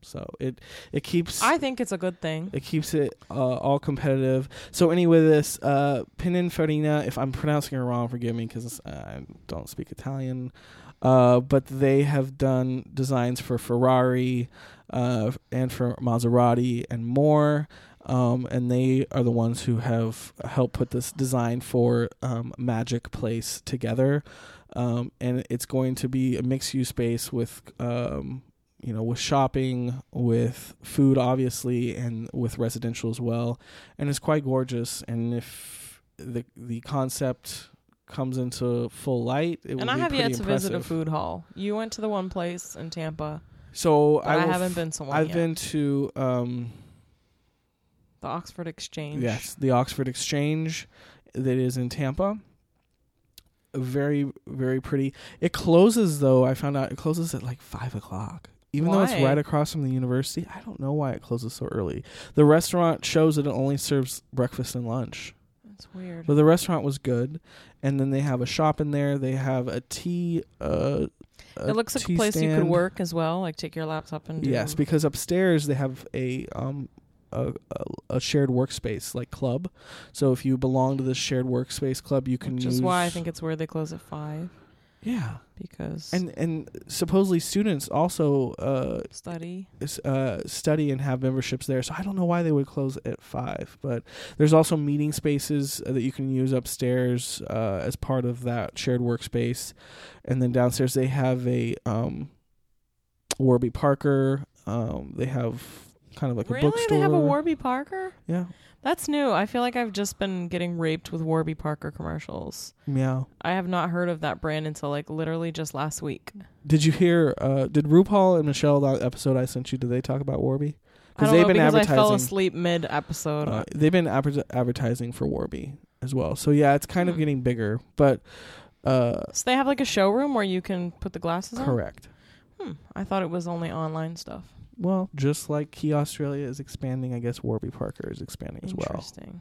A: So it it keeps
B: I think it's a good thing.
A: it keeps it uh, all competitive. So anyway, this uh, Pininfarina, if I'm pronouncing it wrong, forgive me because I don't speak Italian. Uh, but they have done designs for Ferrari uh, and for Maserati and more. Um, and they are the ones who have helped put this design for um, Magic Place together. Um, and it's going to be a mixed use space with um, you know, with shopping, with food, obviously, and with residential as well. And it's quite gorgeous. And if the the concept comes into full light, it will be fantastic.
B: And I have yet to visit a food hall. You went to the one place in Tampa,
A: So I,
B: I, haven't been to one
A: I've
B: yet.
A: been to um,
B: the Oxford Exchange.
A: yes, the Oxford Exchange that is in Tampa. Very very pretty. It closes though. I found out it closes at like five o'clock. even though it's right across from the university. I don't know why it closes so early. The restaurant shows that it only serves breakfast and lunch.
B: That's weird.
A: But the restaurant was good, and then they have a shop in there. They have a tea. Uh,
B: it looks like a place you could work as well. Like take your laptop and do.
A: Yes, because upstairs they have a um a, a, shared workspace like club. So if you belong to this shared workspace club, you can
B: which is why I think it's where they close at five
A: yeah.
B: because
A: And and supposedly students also uh,
B: study.
A: uh study and have memberships there. So I don't know why they would close at five. But there's also meeting spaces uh, that you can use upstairs uh, as part of that shared workspace, and then downstairs they have a um, Warby Parker. Um, they have kind of like a
B: really,
A: bookstore.
B: they have a Warby Parker.
A: Yeah,
B: That's new. I feel like I've just been getting raped with Warby Parker commercials.
A: yeah.
B: I have not heard of that brand until like literally just last week.
A: Did you hear? Uh, did RuPaul and Michelle that episode I sent you? Did they talk about Warby?
B: Don't
A: they've
B: know
A: been
B: because I fell
A: advertising.
B: asleep mid episode.
A: Uh, they've been adver- advertising for Warby as well. So yeah, it's kind of
B: Hmm.
A: getting bigger, but uh,
B: so they have like a showroom where you can put the glasses on.
A: correct.
B: Hmm. I thought it was only online stuff.
A: Well, just like Key Australia is expanding, I guess Warby Parker is expanding as well.
B: Interesting.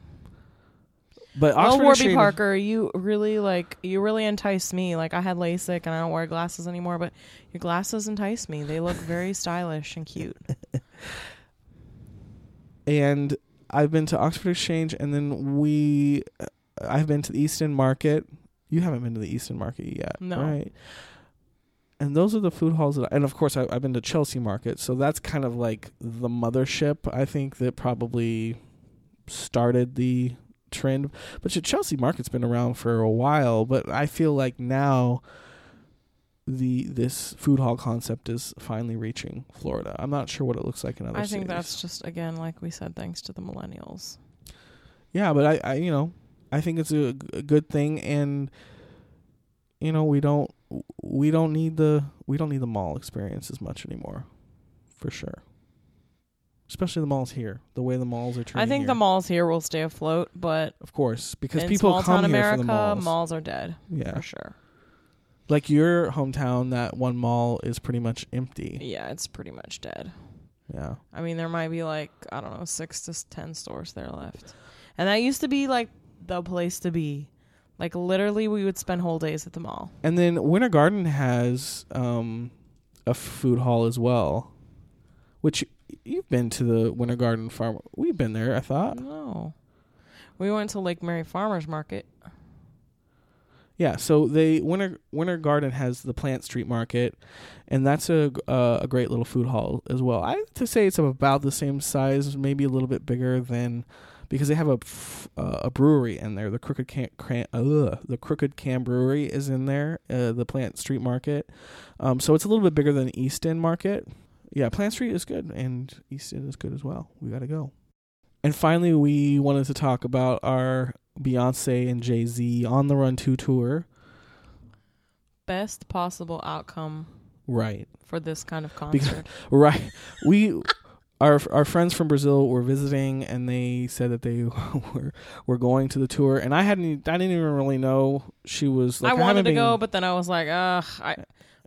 A: But
B: Well, Warby Parker, you really like you really entice me. Like I had LASIK and I don't wear glasses anymore, but your glasses entice me. They look very stylish and cute.
A: and I've been to Oxford Exchange, and then we, I've been to the East End Market. You haven't been to the East End Market yet,
B: No.
A: right? And those are the food halls that, I, and of course, I, I've been to Chelsea Market. So that's kind of like the mothership. I think that probably started the trend. But Chelsea Market's been around for a while. But I feel like now the this food hall concept is finally reaching Florida. I'm not sure what it looks like in other
B: I
A: cities.
B: think that's just again, like we said, thanks to the millennials.
A: Yeah, but I, I you know, I think it's a good thing, and you know, we don't we don't need the we don't need the mall experience as much anymore, for sure. Especially the malls here, the way the malls are turning.
B: I think
A: here.
B: the malls here will stay afloat, but
A: of course, because
B: in
A: people
B: small
A: come
B: town
A: here
B: America,
A: for the malls.
B: malls are dead
A: yeah,
B: for sure.
A: like your hometown, that one mall is pretty much empty.
B: Yeah, it's pretty much dead.
A: Yeah,
B: I mean, there might be like I don't know, six to ten stores there left, and that used to be like the place to be. Like literally, we would spend whole days at the mall.
A: and then Winter Garden has um a food hall as well, which you've been to the Winter Garden farm. We've been there. I thought.
B: No, we went to Lake Mary Farmers Market.
A: Yeah, so they Winter Winter Garden has the Plant Street Market, and that's a uh, a great little food hall as well. I have to say it's about the same size, maybe a little bit bigger than because they have a uh, a brewery in there. The Crooked Can, Cran, uh, the Crooked Can Brewery is in there. Uh, the Plant Street Market, um, so it's a little bit bigger than East End Market. Yeah, Plant Street is good, and East End is good as well. We got to go. And finally, we wanted to talk about our Beyonce and Jay Z on the Run Two tour.
B: Best possible outcome
A: Right.
B: for this kind of
A: Because-
B: concert.
A: Right. We our our friends from Brazil were visiting and they said that they were were going to the tour and I hadn't I didn't even really know she was like
B: I
A: haven't
B: wanted to
A: been-
B: go, but then I was like, ugh, I.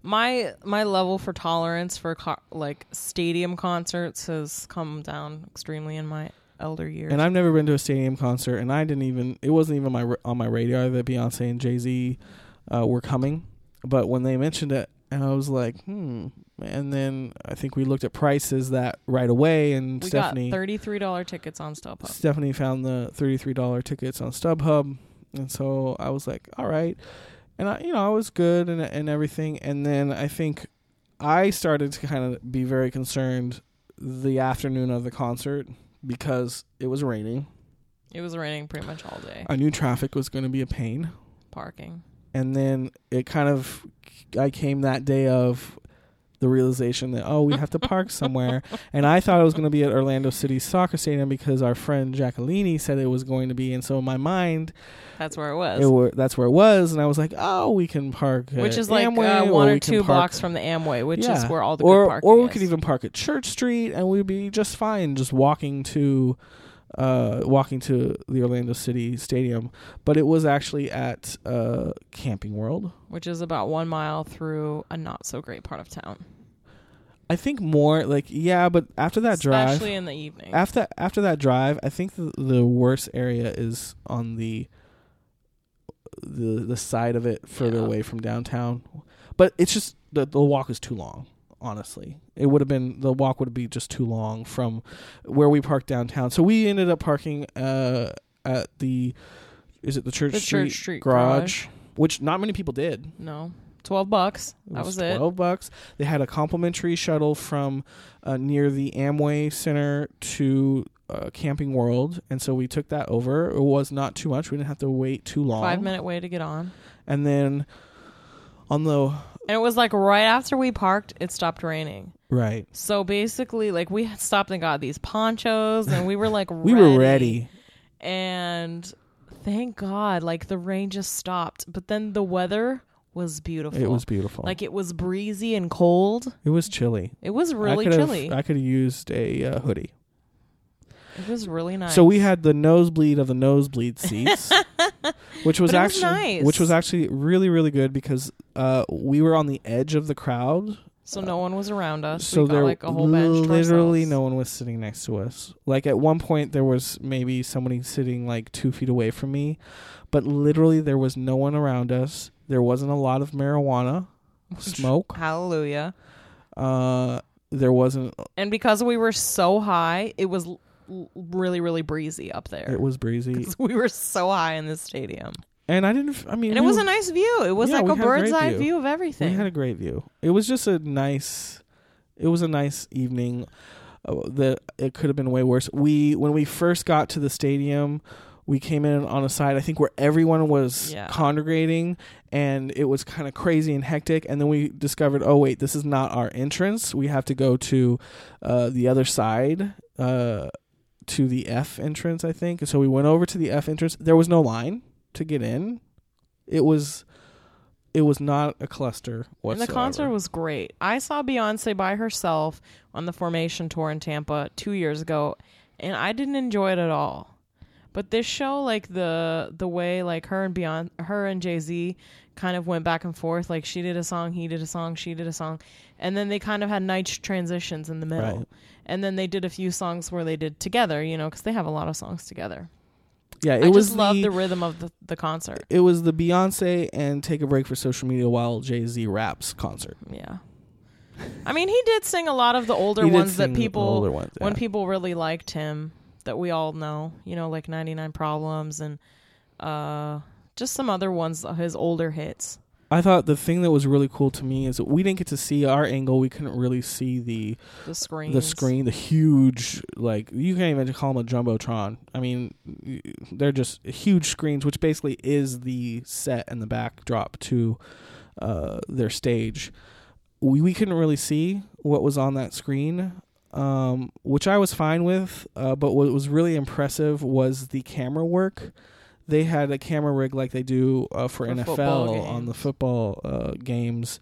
B: My my level for tolerance for co- like stadium concerts has come down extremely in my elder years.
A: and I've never been to a stadium concert and I didn't even it wasn't even my on my radar that Beyonce and Jay-Z uh, were coming. But when they mentioned it and I was like, "Hmm." And then I think we looked at prices that right away and
B: we
A: Stephanie
B: got thirty three dollar tickets on StubHub.
A: Stephanie found the thirty-three dollar tickets on StubHub, and so I was like, "All right," and I, you know, I was good and and everything. And then I think I started to kind of be very concerned the afternoon of the concert because it was raining.
B: It was raining pretty much all day.
A: I knew traffic was going to be a pain,
B: Parking.
A: And then it kind of I came that day of the realization that oh we have to park somewhere and i thought it was going to be at orlando city soccer stadium because our friend jacqueline said it was going to be and so in my mind
B: That's where it was.
A: it were, that's where it was and i was like oh we can park
B: which
A: at
B: is like
A: Amway,
B: uh, one or
A: can
B: two blocks from the Amway, which is where all the
A: or
B: good parking
A: or we
B: is.
A: could even park at church street and we'd be just fine just walking to uh walking to the orlando city stadium but it was actually at uh camping world
B: which is about one mile through a not so great part of town.
A: I think more like yeah, but after that drive,
B: especially in the evening.
A: after after that drive, I think the, the worst area is on the the the side of it further
B: Yeah.
A: away from downtown. But it's just the the walk is too long. Honestly, it would have been the walk would be just too long from where we parked downtown. So we ended up parking uh, at the is it the Church
B: The
A: Street,
B: Church Street
A: garage, which not many people did.
B: no, twelve bucks. That was it.
A: Twelve bucks. They had a complimentary shuttle from uh, near the Amway Center to uh, Camping World, and so we took that over. It was not too much. We didn't have to wait too long.
B: Five minute way to get on.
A: And then on the
B: And it was like right after we parked, it stopped raining.
A: right,
B: So basically, like we had stopped and got these ponchos, and we were like,
A: we were ready.
B: And thank God, like the rain just stopped. But then the weather was beautiful.
A: It was beautiful.
B: like it was breezy and cold.
A: it was chilly.
B: It was really
A: could've-
B: chilly.
A: I could have used a uh, hoodie.
B: It was really nice.
A: So we had the nosebleed of the nosebleed seats, which was
B: But it was
A: actually
B: nice.
A: which was actually really really good because uh, we were on the edge of the crowd.
B: so no one was around us.
A: so
B: we got
A: there
B: like a whole bench.
A: literally no one was sitting next to us. Like at one point there was maybe somebody sitting like two feet away from me, but literally there was no one around us. There wasn't a lot of marijuana smoke.
B: Hallelujah.
A: Uh, there wasn't.
B: And because we were so high, it was really, really breezy up there.
A: It was breezy.
B: we were so high in the stadium.
A: and I didn't. I mean,
B: And it was
A: were-
B: a nice view. It was
A: Yeah,
B: like a
A: had a
B: bird's eye
A: view.
B: view of everything.
A: We had a great view. It was just a nice. It was a nice evening. Uh, that it could have been way worse. We when we first got to the stadium, we came in on a side I think where everyone was
B: Yeah.
A: congregating, and it was kind of crazy and hectic. And then we discovered, oh wait, this is not our entrance. We have to go to uh, the other side. Uh, to the F entrance, I think. And so we went over to the F entrance. There was no line to get in. It was it was not a cluster
B: and the concert was great. I saw Beyonce by herself on the Formation tour in Tampa two years ago, and I didn't enjoy it at all. But this show, like the the way like her and Beyonce, her and Jay Z, kind of went back and forth. Like she did a song, he did a song, she did a song, and then they kind of had nice transitions in the middle.
A: Right.
B: And then they did a few songs where they did together, you know, because they have a lot of songs together.
A: yeah, it
B: I
A: was
B: just love
A: the,
B: the rhythm of the, the concert.
A: it was the Beyonce and take a break for social media while Jay Z raps concert.
B: Yeah. I mean, he did sing a lot of the older ones that people
A: older ones,
B: when people really liked him that we all know, you know, like 99 Problems and uh just some other ones his older hits.
A: I thought the thing that was really cool to me is that we didn't get to see our angle. We couldn't really see the
B: The screen.
A: the screen, the huge like you can't even call them a jumbotron. I mean, they're just huge screens, which basically is the set and the backdrop to uh, their stage. We we couldn't really see what was on that screen, um, which I was fine with. Uh, but what was really impressive was the camera work. They had a camera rig like they do uh, for,
B: For
A: NFL on the football uh, games,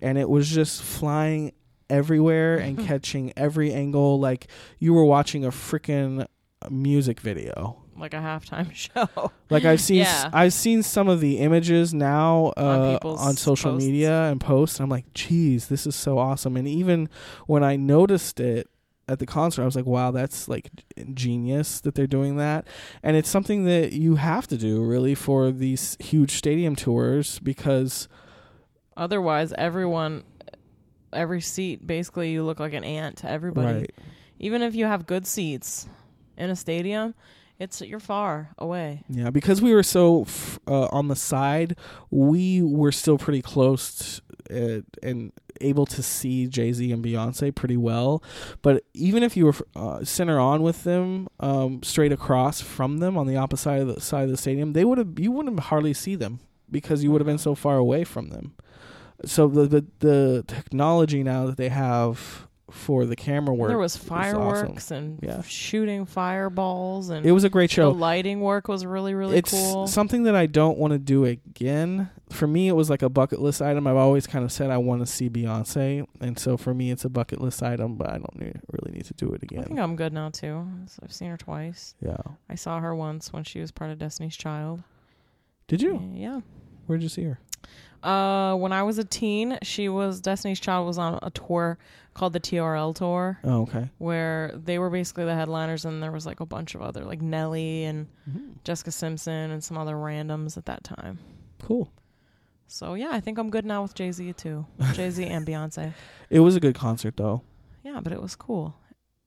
A: and it was just flying everywhere and catching every angle like you were watching a freaking music video.
B: Like a halftime show.
A: Like I've seen,
B: Yeah.
A: I've seen some of the images now
B: On
A: uh,
B: people's
A: on social
B: posts.
A: media and posts. And I'm like, geez, this is so awesome. And even when I noticed it at the concert, I was like, wow, that's like genius that they're doing that. And it's something that you have to do really for these huge stadium tours because
B: Otherwise, everyone every seat basically you look like an ant to everybody.
A: right,
B: Even if you have good seats in a stadium, it's you're far away.
A: yeah, because we were so f- uh, on the side, we were still pretty close uh, and able to see Jay Z and Beyonce pretty well. But even if you were uh, center on with them, um, straight across from them on the opposite side of the side of the stadium, they would have you wouldn't hardly see them because you would have been so far away from them. So the the, the technology now that they have for the camera work,
B: there was
A: awesome.
B: fireworks and
A: Yeah.
B: shooting fireballs and
A: it was a great show.
B: the lighting work was really really
A: it's
B: cool.
A: something that I don't want to do again. For me, it was like a bucket list item. I've always kind of said I want to see Beyonce, and so for me, it's a bucket list item. But I don't need, really need to do it again.
B: I think. I'm good now too. I've seen her twice.
A: Yeah.
B: I saw her once when she was part of Destiny's Child.
A: Did you?
B: Yeah.
A: Where'd you see her?
B: Uh, when I was a teen, she was Destiny's Child was on a tour called the TRL tour,
A: Oh, okay.
B: where they were basically the headliners, and there was like a bunch of other like Nelly and Jessica Simpson and some other randoms at that time.
A: Cool.
B: So yeah, I think I'm good now with Jay Z too. Jay Z and Beyonce.
A: It was a good concert though.
B: Yeah, but it was cool.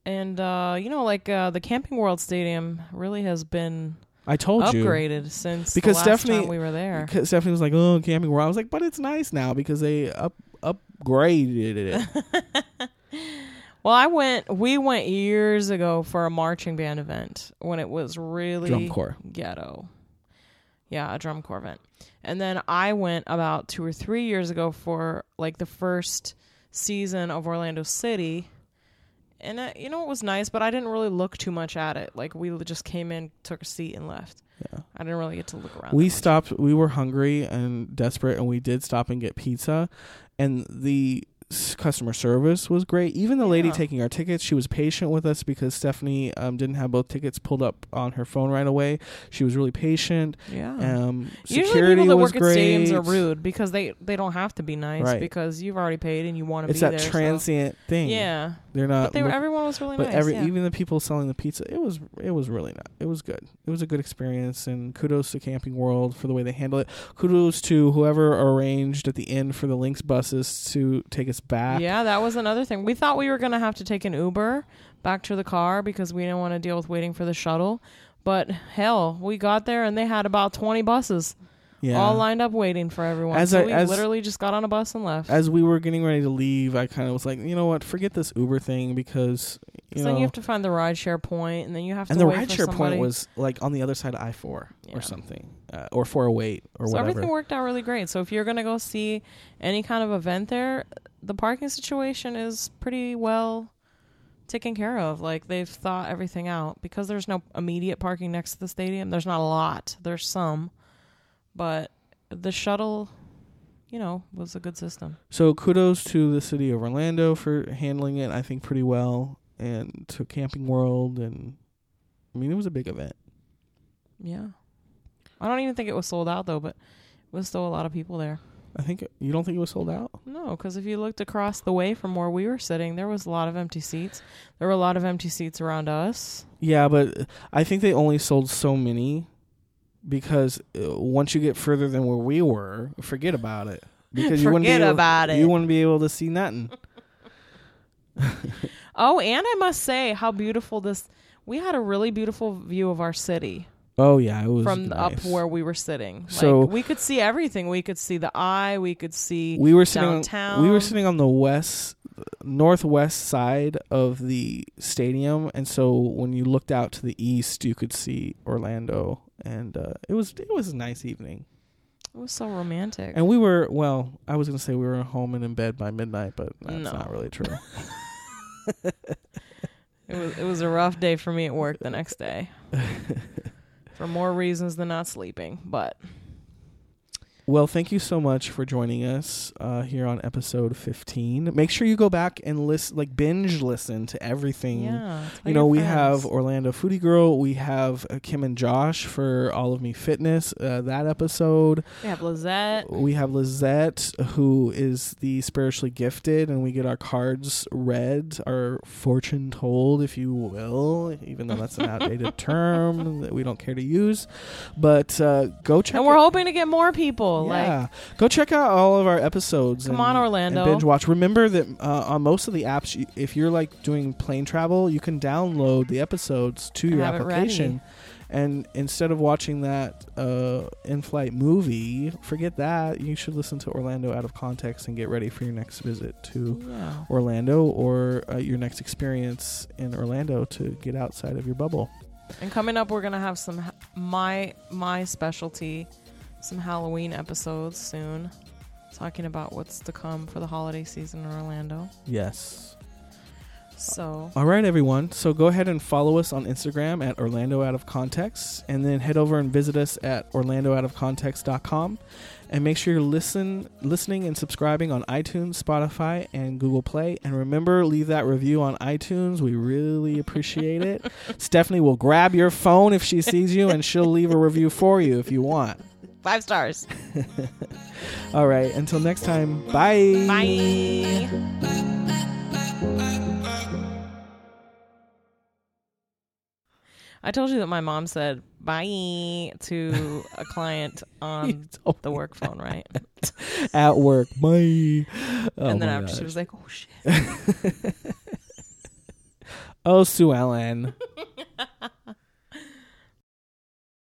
B: And uh, you know, like uh, the Camping World Stadium really has been
A: I told you.
B: upgraded since
A: Because Stephanie-
B: time we were there.
A: Because Stephanie was like, "Oh, camping world." I was like, "But it's nice now because they up upgraded it."
B: Well, I went. We went years ago for a marching band event when it was really
A: Drum corps.
B: ghetto. Yeah, a drum corps event. And then I went about two or three years ago for like the first season of Orlando City. And uh, you know it was nice, but I didn't really look too much at it. Like we just came in, took a seat, and left.
A: Yeah.
B: I didn't really get to look around.
A: we stopped. We were hungry and desperate, and we did stop and get pizza. And the customer service was great. Even the lady taking our tickets, she was patient with us because Stephanie um, didn't have both tickets pulled up on her phone right away. She was really patient.
B: Yeah.
A: Um,
B: Usually
A: security
B: people that
A: was
B: work
A: great.
B: at stadiums are rude because they they don't have to be nice
A: Right.
B: because you've already paid and you want to
A: It's
B: be
A: that
B: there. so-
A: transient thing.
B: Yeah,
A: they're not.
B: but they were,
A: look-
B: everyone was really
A: but
B: nice.
A: every
B: yeah.
A: even the people selling the pizza, it was it was really not. It was good. It was a good experience, and kudos to Camping World for the way they handle it. Kudos to whoever arranged at the end for the Lynx buses to take us back.
B: yeah, that was another thing. We thought we were gonna have to take an Uber back to the car because we didn't want to deal with waiting for the shuttle. But hell, we got there and they had about twenty buses
A: yeah.
B: all lined up waiting for everyone.
A: As
B: so
A: I-
B: we
A: as-
B: literally just got on a bus and left.
A: As we were getting ready to leave, I kind of was like, you know what, forget this Uber thing because you know.
B: then you have to find the rideshare point, and then you have
A: and
B: to
A: the
B: wait for
A: rideshare point was like on the other side of I four
B: Yeah.
A: or something, uh, or four oh eight or
B: so
A: whatever.
B: everything worked out really great. So if you're gonna go see any kind of event there, the parking situation is pretty well taken care of. Like they've thought everything out because there's no immediate parking next to the stadium. There's not a lot. There's some, but the shuttle, you know, was a good system.
A: So kudos to the city of Orlando for handling it, I think, pretty well, and to Camping World, and I mean, it was a big event.
B: Yeah, I don't even think it was sold out though, but it was still a lot of people there.
A: I think you don't think it was sold out.
B: No, because if you looked across the way from where we were sitting, there was a lot of empty seats. There were a lot of empty seats around us.
A: Yeah, but I think they only sold so many because uh, once you get further than where we were, forget about it. Because you wouldn't be
B: Forget
A: able,
B: about it.
A: You wouldn't be able to see nothing.
B: Oh, and I must say how beautiful this. We had a really beautiful view of our city
A: Oh yeah, it was
B: from
A: nice.
B: up where we were sitting.
A: So-
B: like, we could see everything. We could see the eye. We could see.
A: we were sitting.
B: downtown.
A: On, we were sitting on the west, northwest side of the stadium, and so when you looked out to the east, you could see Orlando, and uh, it was it was a nice evening.
B: It was so romantic.
A: And we were well. I was gonna say we were home and in bed by midnight, but that's
B: No.
A: not really true.
B: It was it was a rough day for me at work the next day. for more reasons than not sleeping, but
A: Well, thank you so much for joining us uh, here on episode 15. Make sure you go back and listen, like binge listen to everything.
B: yeah.
A: You know, we
B: friends.
A: have Orlando Foodie Girl. We have uh, Kim and Josh for All of Me Fitness, uh, that episode.
B: we have Lizette.
A: We have Lizette, who is the spiritually gifted, and we get our cards read, our fortune told, if you will, even though that's an outdated term that we don't care to use. But uh, go check
B: And we're
A: it-
B: hoping to get more people. Like
A: yeah, go check out all of our episodes.
B: Come
A: and-
B: on, Orlando.
A: and binge watch. Remember that uh, on most of the apps, you, if you're like doing plane travel, you can download the episodes to your
B: have it ready.
A: application. And instead of watching that uh, in-flight movie, forget that. You should listen to Orlando out of context and get ready for your next visit to
B: yeah.
A: Orlando or uh, your next experience in Orlando to get outside of your bubble.
B: And coming up, we're gonna have some my my specialty, some Halloween episodes soon, talking about what's to come for the holiday season in Orlando.
A: Yes.
B: So
A: All right, everyone. So go ahead and follow us on Instagram at Orlando Out of Context, and then head over and visit us at OrlandoOutOfContext.com. And make sure you're listen, listening and subscribing on iTunes, Spotify, and Google Play. And remember, leave that review on iTunes. We really appreciate it. Stephanie will grab your phone if she sees you, and she'll leave a review for you if you want.
B: Five stars.
A: All right. Until next time. Bye.
B: Bye. I told you that my mom said bye to a client on the work phone, right?
A: at work. Bye. Oh
B: and then after she was like, "Oh shit."
A: Oh, Sue Ellen.